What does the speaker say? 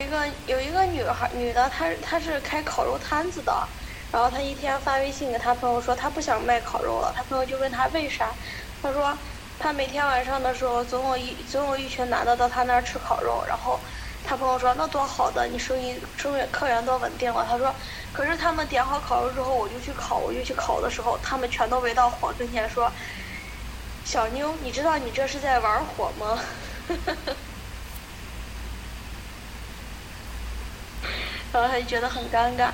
一个有一个女孩女的，她她是开烤肉摊子的，然后她一天发微信给她朋友说她不想卖烤肉了，她朋友就问她为啥，她说她每天晚上的时候总有一总有一群男的到她那儿吃烤肉，然后她朋友说那多好的，你生意生意客源多稳定了。她说可是他们点好烤肉之后我就去烤，我就去烤的时候，他们全都围到火跟前说，小妞，你知道你这是在玩火吗？然后他就觉得很尴尬。